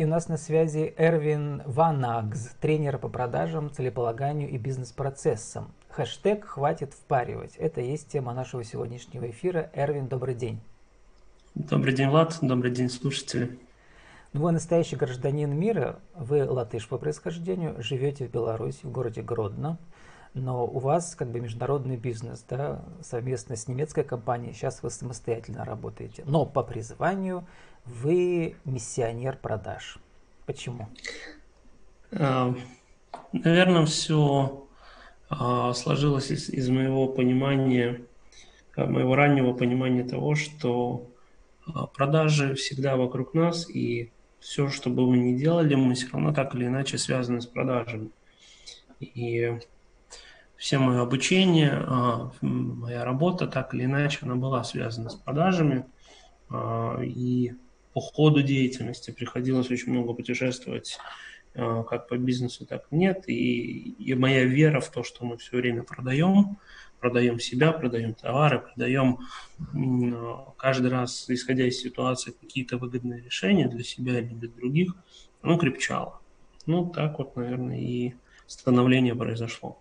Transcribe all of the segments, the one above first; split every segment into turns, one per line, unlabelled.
И у нас на связи Эрвин Ванагз, тренер по продажам, целеполаганию и бизнес-процессам. Хэштег «Хватит впаривать». Это есть тема нашего сегодняшнего эфира. Эрвин, добрый день.
Добрый день, Влад. Добрый день, слушатели.
Ну, вы настоящий гражданин мира, вы латыш по происхождению, живете в Беларуси, в городе Гродно, но у вас как бы международный бизнес, да, совместно с немецкой компанией, сейчас вы самостоятельно работаете, но по призванию вы миссионер продаж. Почему?
А, наверное, все а, сложилось из, из моего понимания, а, моего раннего понимания того, что продажи всегда вокруг нас, и все, что бы мы ни делали, мы все равно так или иначе связаны с продажами. И все мое обучение, моя работа, так или иначе, она была связана с продажами. И по ходу деятельности приходилось очень много путешествовать а, как по бизнесу, так и нет. И, и моя вера в то, что мы все время продаем, продаем себя, продаем товары, продаем каждый раз, исходя из ситуации, какие-то выгодные решения для себя или для других, оно крепчало. Ну, так вот, наверное, и становление произошло.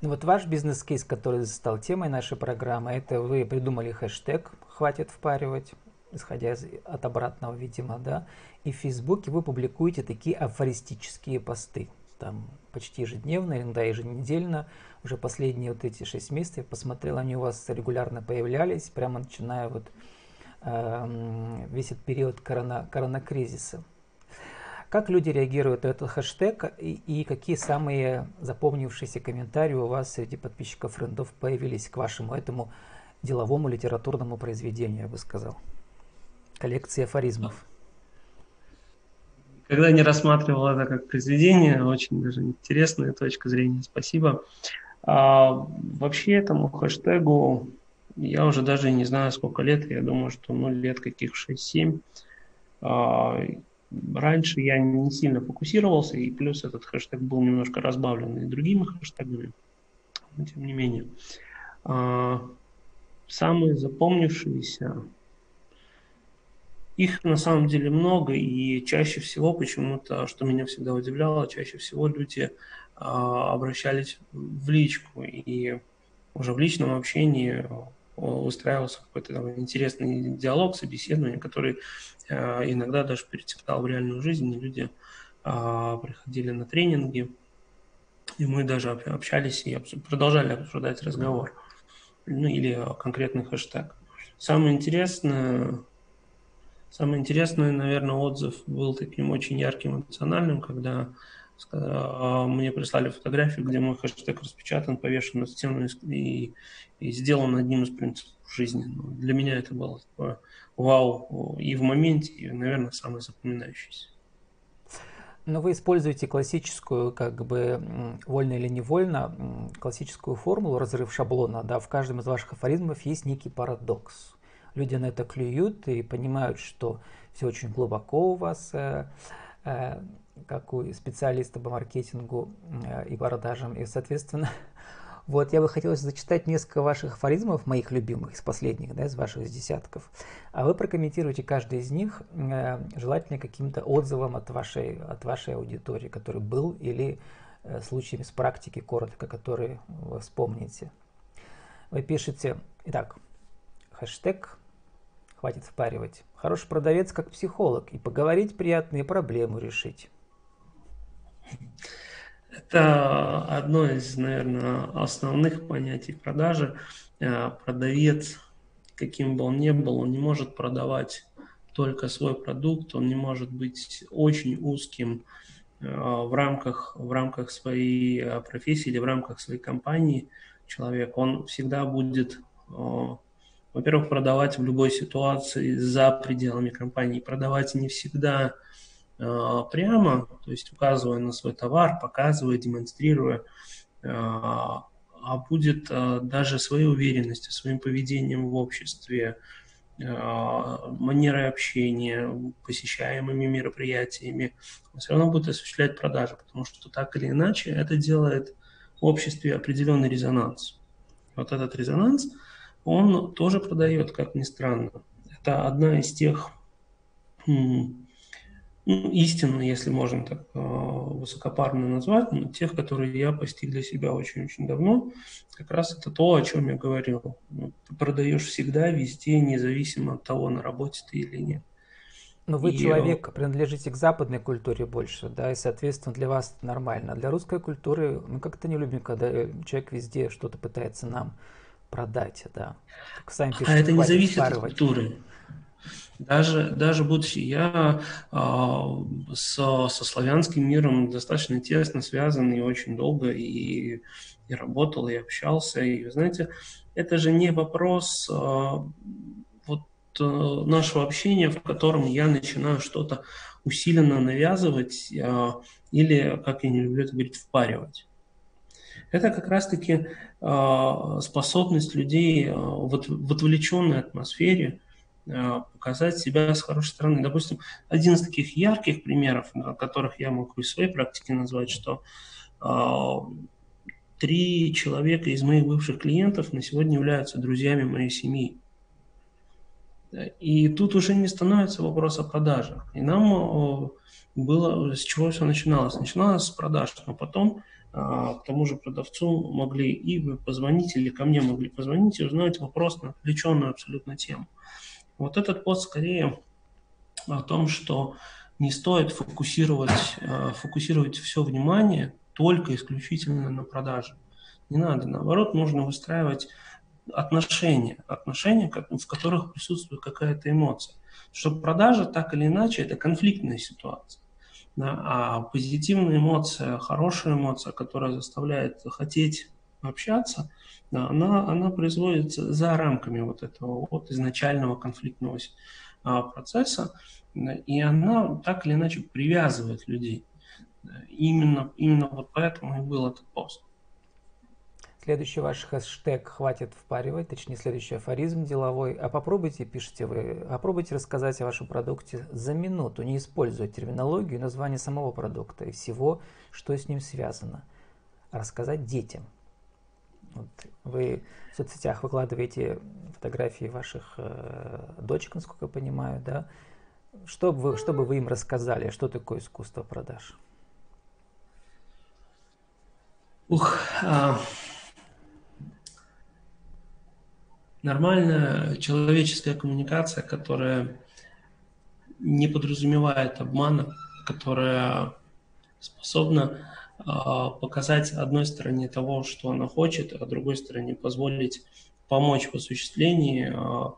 Ну вот ваш бизнес-кейс, который стал темой нашей программы, это вы придумали хэштег «Хватит впаривать», исходя из, от обратного, видимо, да, и в Фейсбуке вы публикуете такие афористические посты, там почти ежедневно, иногда еженедельно, уже последние вот эти шесть месяцев, я посмотрел, они у вас регулярно появлялись, прямо начиная вот э, весь этот период корона, коронакризиса. Как люди реагируют на этот хэштег и, и какие самые запомнившиеся комментарии у вас среди подписчиков френдов появились к вашему этому деловому литературному произведению, я бы сказал? Коллекции афоризмов.
Когда не рассматривал это как произведение, очень даже интересная точка зрения, спасибо. А, вообще этому хэштегу я уже даже не знаю, сколько лет, я думаю, что ну, лет каких 6-7. А, раньше я не сильно фокусировался, и плюс этот хэштег был немножко разбавлен и другими хэштегами, но тем не менее. А, самые запомнившиеся, их на самом деле много, и чаще всего почему-то, что меня всегда удивляло, чаще всего люди а, обращались в личку, и уже в личном общении устраивался какой-то там интересный диалог, собеседование, который а, иногда даже перетекал в реальную жизнь, и люди а, приходили на тренинги, и мы даже общались и продолжали обсуждать разговор, ну или конкретный хэштег. Самое интересное, самый интересный, наверное, отзыв был таким очень ярким, эмоциональным, когда а, мне прислали фотографию, где мой хэштег распечатан, повешен на стену и, и сделан одним из принципов жизни. Ну, для меня это было такое вау и в моменте, и, наверное, самое запоминающееся.
Но вы используете классическую, как бы вольно или невольно, классическую формулу разрыв шаблона. Да, в каждом из ваших афоризмов есть некий парадокс. Люди на это клюют и понимают, что все очень глубоко у вас, э, э, как у специалиста по маркетингу э, и продажам. И, соответственно, вот я бы хотел зачитать несколько ваших афоризмов, моих любимых, из последних, да, из ваших десятков. А вы прокомментируете каждый из них, э, желательно каким-то отзывом от вашей, от вашей аудитории, который был, или э, случаями с практики, коротко, которые вы вспомните. Вы пишете, итак, хэштег хватит впаривать. Хороший продавец как психолог, и поговорить приятные проблемы решить.
Это одно из, наверное, основных понятий продажи. Э, продавец, каким бы он ни был, он не может продавать только свой продукт, он не может быть очень узким э, в рамках, в рамках своей э, профессии или в рамках своей компании человек. Он всегда будет, во-первых, продавать в любой ситуации за пределами компании. Продавать не всегда Э, прямо, то есть указывая на свой товар, показывая, демонстрируя, э, а будет э, даже своей уверенностью, своим поведением в обществе, манерой общения, посещаемыми мероприятиями, он все равно будет осуществлять продажи, потому что так или иначе это делает в обществе определенный резонанс. Вот этот резонанс, он тоже продает, как ни странно. Это одна из тех ну, истинно, если можно так э, высокопарно назвать, но тех, которые я постиг для себя очень-очень давно, как раз это то, о чем я говорил. Ну, ты продаешь всегда, везде, независимо от того, на работе ты или нет.
Но вы и... человек, принадлежите к западной культуре больше, да, и, соответственно, для вас это нормально. А для русской культуры мы как-то не любим, когда человек везде что-то пытается нам продать, да.
Как сами пишете, а это не зависит от культуры. Даже, даже будучи я э, со, со славянским миром достаточно тесно связан и очень долго и, и работал, и общался. И, знаете, это же не вопрос э, вот э, нашего общения, в котором я начинаю что-то усиленно навязывать э, или, как я не люблю это говорить, впаривать. Это как раз-таки э, способность людей э, в, отвлеченной атмосфере – Э, показать себя с хорошей стороны. Допустим, один из таких ярких примеров, которых я могу из своей практики назвать, что три человека из моих бывших клиентов на сегодня являются друзьями моей семьи. И тут уже не становится вопрос о продажах. И нам было, с чего все начиналось? Начиналось с продаж, но потом к тому же продавцу могли и позвонить, или ко мне могли позвонить и узнать вопрос на отвлеченную абсолютно тему. Вот этот пост скорее о том, что не стоит фокусировать, э, фокусировать все внимание только исключительно на продаже. Не надо, наоборот, нужно выстраивать отношения, отношения, в которых присутствует какая-то эмоция. Что продажа так или иначе это конфликтная ситуация. Да, а позитивная эмоция, хорошая эмоция, которая заставляет хотеть общаться, она, она производится за рамками вот этого вот изначального конфликтного а, процесса, и она так или иначе привязывает людей. Именно, именно вот поэтому и был этот пост.
Следующий ваш хэштег «Хватит впаривать», точнее, следующий афоризм деловой. А попробуйте, пишите вы, попробуйте рассказать о вашем продукте за минуту, не используя терминологию и название самого продукта и всего, что с ним связано. Рассказать детям – вот вы в соцсетях выкладываете фотографии ваших э, дочек, насколько я понимаю, да? Что бы, вы, что вы им рассказали, что такое искусство продаж?
Ух, а... нормальная человеческая коммуникация, которая не подразумевает обмана, которая способна а, показать одной стороне того, что она хочет, а другой стороне позволить помочь в осуществлении а,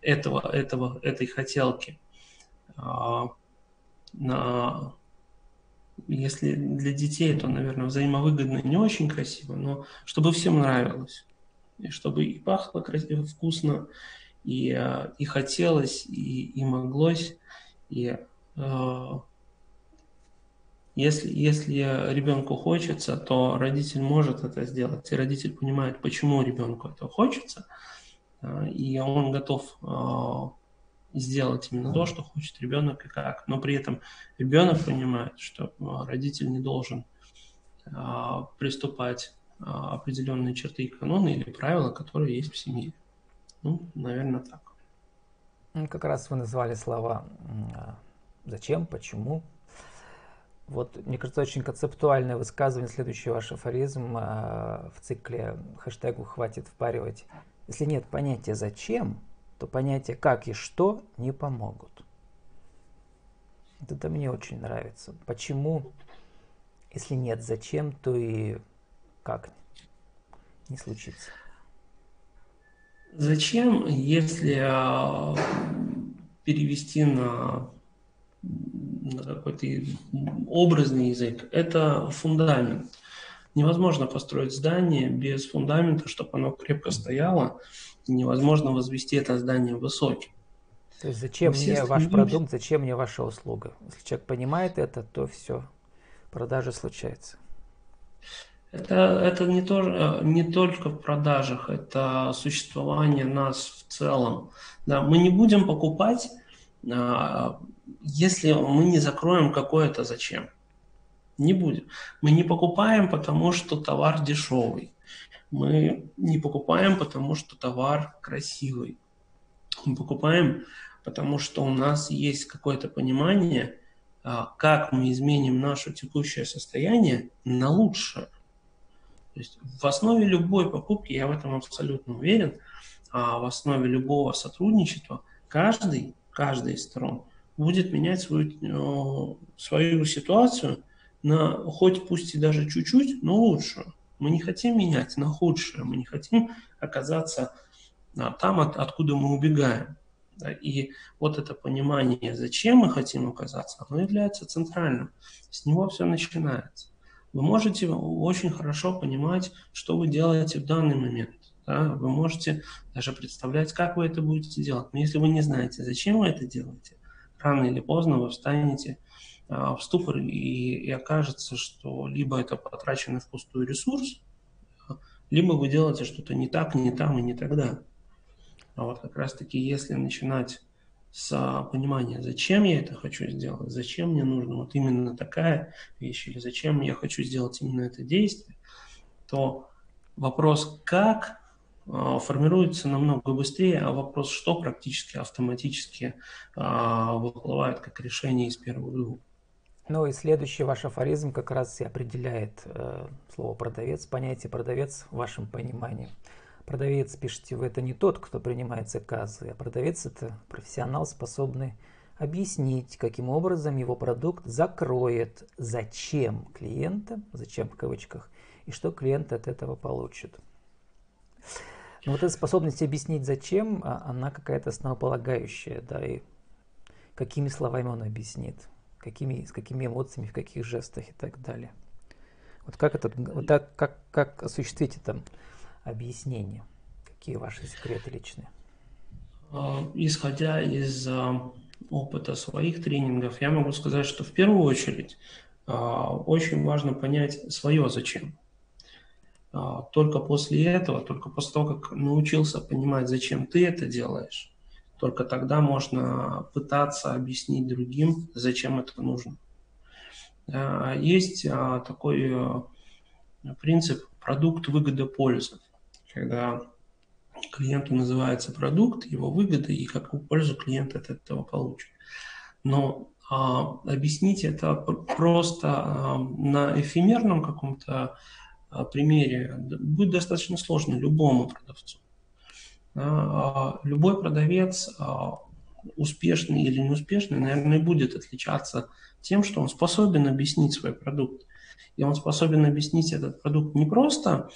этого, этого, этой хотелки. А, на, если для детей, то, наверное, взаимовыгодно не очень красиво, но чтобы всем нравилось. Чтобы и пахло красиво, вкусно, и, и хотелось, и, и моглось, и если, если ребенку хочется, то родитель может это сделать, и родитель понимает, почему ребенку это хочется, а, и он готов а, сделать именно то, что хочет ребенок и как. Но при этом ребенок понимает, что а, родитель не должен приступать определенные черты и каноны или правила, которые есть в семье. Ну, наверное, так.
Ну, как раз вы назвали слова «зачем», «почему», вот, мне кажется, очень концептуальное высказывание, следующий ваш афоризм э, в цикле хэштегу «Хватит впаривать». Если нет понятия «зачем», то понятие «как» и «что» не помогут. Это мне очень нравится. Почему, если нет «зачем», то и «как» не случится.
Зачем, если э, перевести на какой-то образный язык, это фундамент. Невозможно построить здание без фундамента, чтобы оно крепко стояло. невозможно возвести это здание высоким.
То есть зачем мне стремимся... ваш продукт, зачем мне ваша услуга? Если человек понимает это, то все, продажа случается.
Это, это не, то, не только в продажах, это существование нас в целом. Да, мы не будем покупать а, если мы не закроем какое-то зачем. Не будем. Мы не покупаем, потому что товар дешевый. Мы не покупаем, потому что товар красивый. Мы покупаем, потому что у нас есть какое-то понимание, а, как мы изменим наше текущее состояние на лучшее. То есть в основе любой покупки, я в этом абсолютно уверен, а в основе любого сотрудничества каждый, каждый из сторон будет менять свою, свою ситуацию на хоть пусть и даже чуть-чуть, но лучшую. Мы не хотим менять на худшее, мы не хотим оказаться а, там, от, откуда мы убегаем. И вот это понимание, зачем мы хотим оказаться, оно является центральным. С него все начинается. Вы можете очень хорошо понимать, что вы делаете в данный момент. Да? Вы можете даже представлять, как вы это будете делать. Но если вы не знаете, зачем вы это делаете, рано или поздно вы встанете а, в ступор и, и окажется, что либо это потраченный впустую ресурс, либо вы делаете что-то не так, не там и не тогда. А вот как раз-таки, если начинать с понимания, зачем я это хочу сделать, зачем мне нужно вот именно такая вещь, или зачем я хочу сделать именно это действие, то вопрос «как» а, формируется намного быстрее, а вопрос «что» практически автоматически а, выплывает как решение из первого двух.
Ну и следующий ваш афоризм как раз и определяет э, слово «продавец», понятие «продавец» в вашем понимании. Продавец, пишите вы, это не тот, кто принимает заказы, а продавец это профессионал, способный объяснить, каким образом его продукт закроет, зачем клиента, зачем в кавычках, и что клиент от этого получит. Но вот эта способность объяснить зачем, а, она какая-то основополагающая, да, и какими словами он объяснит, какими, с какими эмоциями, в каких жестах и так далее. Вот как это, вот так, как, как осуществить это объяснение? Какие ваши секреты личные?
А, исходя из а, опыта своих тренингов, я могу сказать, что в первую очередь а, очень важно понять свое зачем. Только после этого, только после того, как научился понимать, зачем ты это делаешь, только тогда можно пытаться объяснить другим, зачем это нужно. Есть такой принцип продукт выгода пользы когда клиенту называется продукт, его выгода и какую пользу клиент от этого получит. Но а, объяснить это просто а, на эфемерном каком-то а, примере будет достаточно сложно любому продавцу. А, любой продавец, а, успешный или неуспешный, наверное, будет отличаться тем, что он способен объяснить свой продукт. И он способен объяснить этот продукт не просто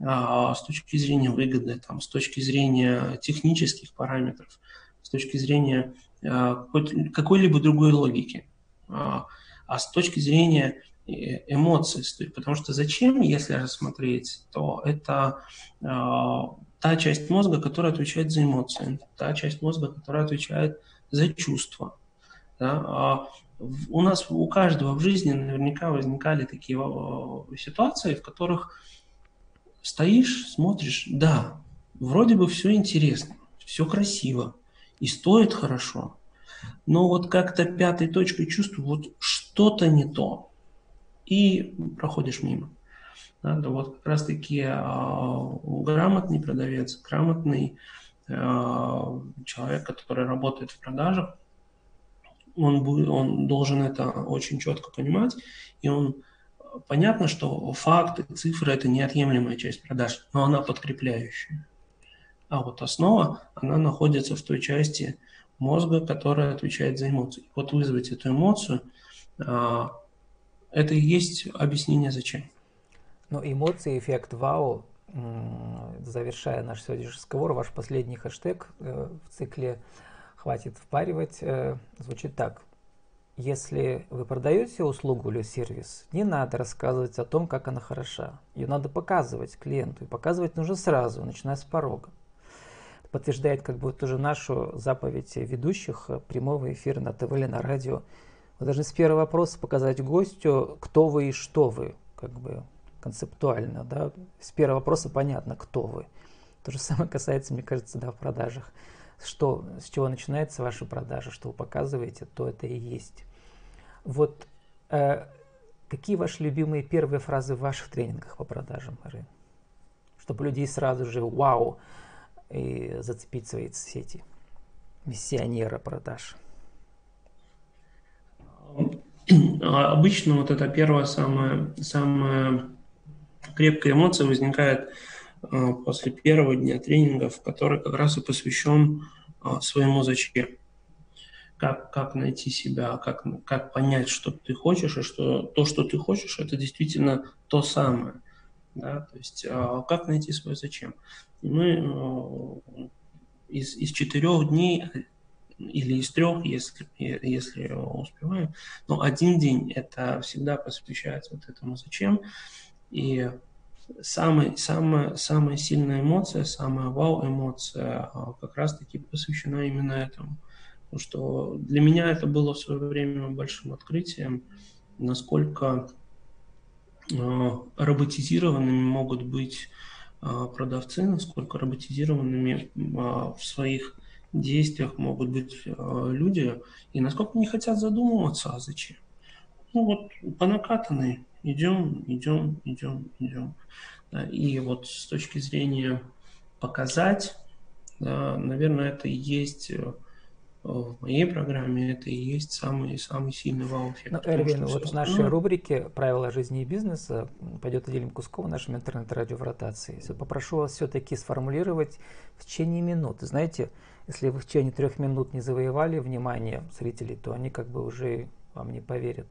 с точки зрения выгоды, там, с точки зрения технических параметров, с точки зрения а, какой-либо другой логики, а, а с точки зрения э, эмоций. Потому что зачем, если рассмотреть, то это та часть мозга, которая отвечает за эмоции, та часть мозга, которая отвечает за чувства. Да? У нас, у каждого в жизни наверняка возникали такие ситуации, в которых стоишь, смотришь, да, вроде бы все интересно, все красиво и стоит хорошо, но вот как-то пятой точкой чувствую, вот что-то не то, и проходишь мимо. Да, вот как раз-таки а, грамотный продавец, грамотный а, человек, который работает в продажах, он, будет, он должен это очень четко понимать, и он понятно, что факты, цифры – это неотъемлемая часть продаж, но она подкрепляющая. А вот основа, она находится в той части мозга, которая отвечает за эмоции. Вот вызвать эту эмоцию, а, это и есть объяснение зачем.
Ну, эмоции, эффект вау, завершая наш сегодняшний разговор, ваш последний хэштег э, в цикле «Хватит впаривать» э, звучит так. Если вы продаете услугу или сервис, не надо рассказывать о том, как она хороша. Ее надо показывать клиенту. И показывать нужно сразу, начиная с порога. Подтверждает как бы тоже нашу заповедь ведущих э, прямого эфира на ТВ или на радио. Вы должны с первого вопроса показать гостю, кто вы и что вы, как бы концептуально. Да? С первого вопроса понятно, кто вы. То же самое касается, мне кажется, да, в продажах. Что, с чего начинается ваша продажа, что вы показываете, то это и есть. Вот э, какие ваши любимые первые фразы в ваших тренингах по продажам, Марин? Чтобы людей сразу же вау и зацепить свои сети. миссионера продаж?
А, обычно вот эта первая самая, самая крепкая эмоция возникает а, после первого дня тренингов, который как раз и посвящен а, своему зачем. Как, как найти себя, как, как понять, что ты хочешь, и что то, что ты хочешь, это действительно то самое. Да? То есть как найти свое зачем. мы из, из четырех дней или из трех, если, если успеваем. Но один день это всегда посвящается вот этому зачем. И самая, самая, самая сильная эмоция, самая вау-эмоция а, как раз-таки посвящена именно этому. Потому что для меня это было в свое время большим открытием, насколько а, роботизированными могут быть а, продавцы, насколько роботизированными в своих действиях могут быть э, люди, и насколько не хотят задумываться, а зачем. Ну вот по накатанной идем, идем, идем, идем. И вот с точки зрения показать, да, наверное, это и есть э, в моей программе, это и есть самый, самый сильный вау-эффект.
Ну, Эрвин, вот в нашей рубрике «Правила жизни и бизнеса» пойдет отдельным куском в нашем интернет-радио в ротации. Попрошу вас все-таки сформулировать в течение минуты. Знаете, если вы в течение трех минут не завоевали внимание зрителей, то они как бы уже вам не поверят.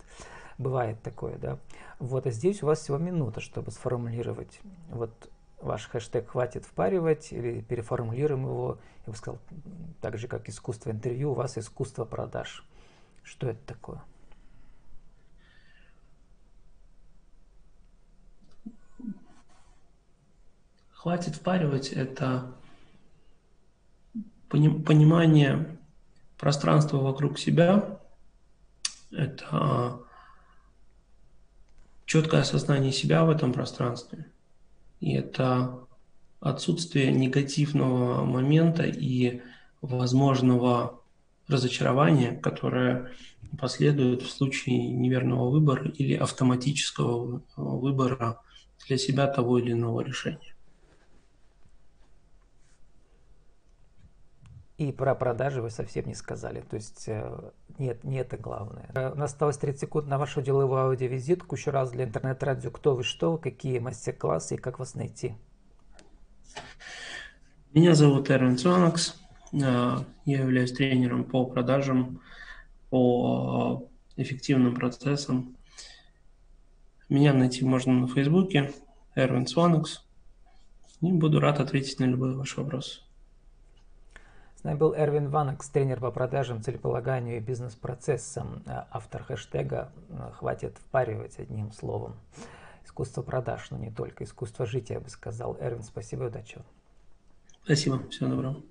Бывает такое, да. Вот, а здесь у вас всего минута, чтобы сформулировать. Вот ваш хэштег «Хватит впаривать» или переформулируем его. Я бы сказал, так же, как искусство интервью, у вас искусство продаж. Что это такое?
Хватит впаривать – это понимание пространства вокруг себя – это четкое осознание себя в этом пространстве. И это отсутствие негативного момента и возможного разочарования, которое последует в случае неверного выбора или автоматического выбора для себя того или иного решения.
И про продажи вы совсем не сказали. То есть э, нет, не это главное. Э, у нас осталось 30 секунд на вашу деловую аудиовизитку. Еще раз для интернет-радио «Кто вы, что какие мастер-классы и как вас найти?»
Меня зовут Эрвин Цуанакс. Э, я являюсь тренером по продажам, по эффективным процессам. Меня найти можно на Фейсбуке, Эрвин Цуанакс. И буду рад ответить на любой ваш вопрос.
Нами был Эрвин Ванекс, тренер по продажам, целеполаганию и бизнес-процессам, э, автор хэштега э, «Хватит впаривать» одним словом. Искусство продаж, но не только, искусство жить, я бы сказал. Эрвин, спасибо и удачи.
Спасибо, всего доброго.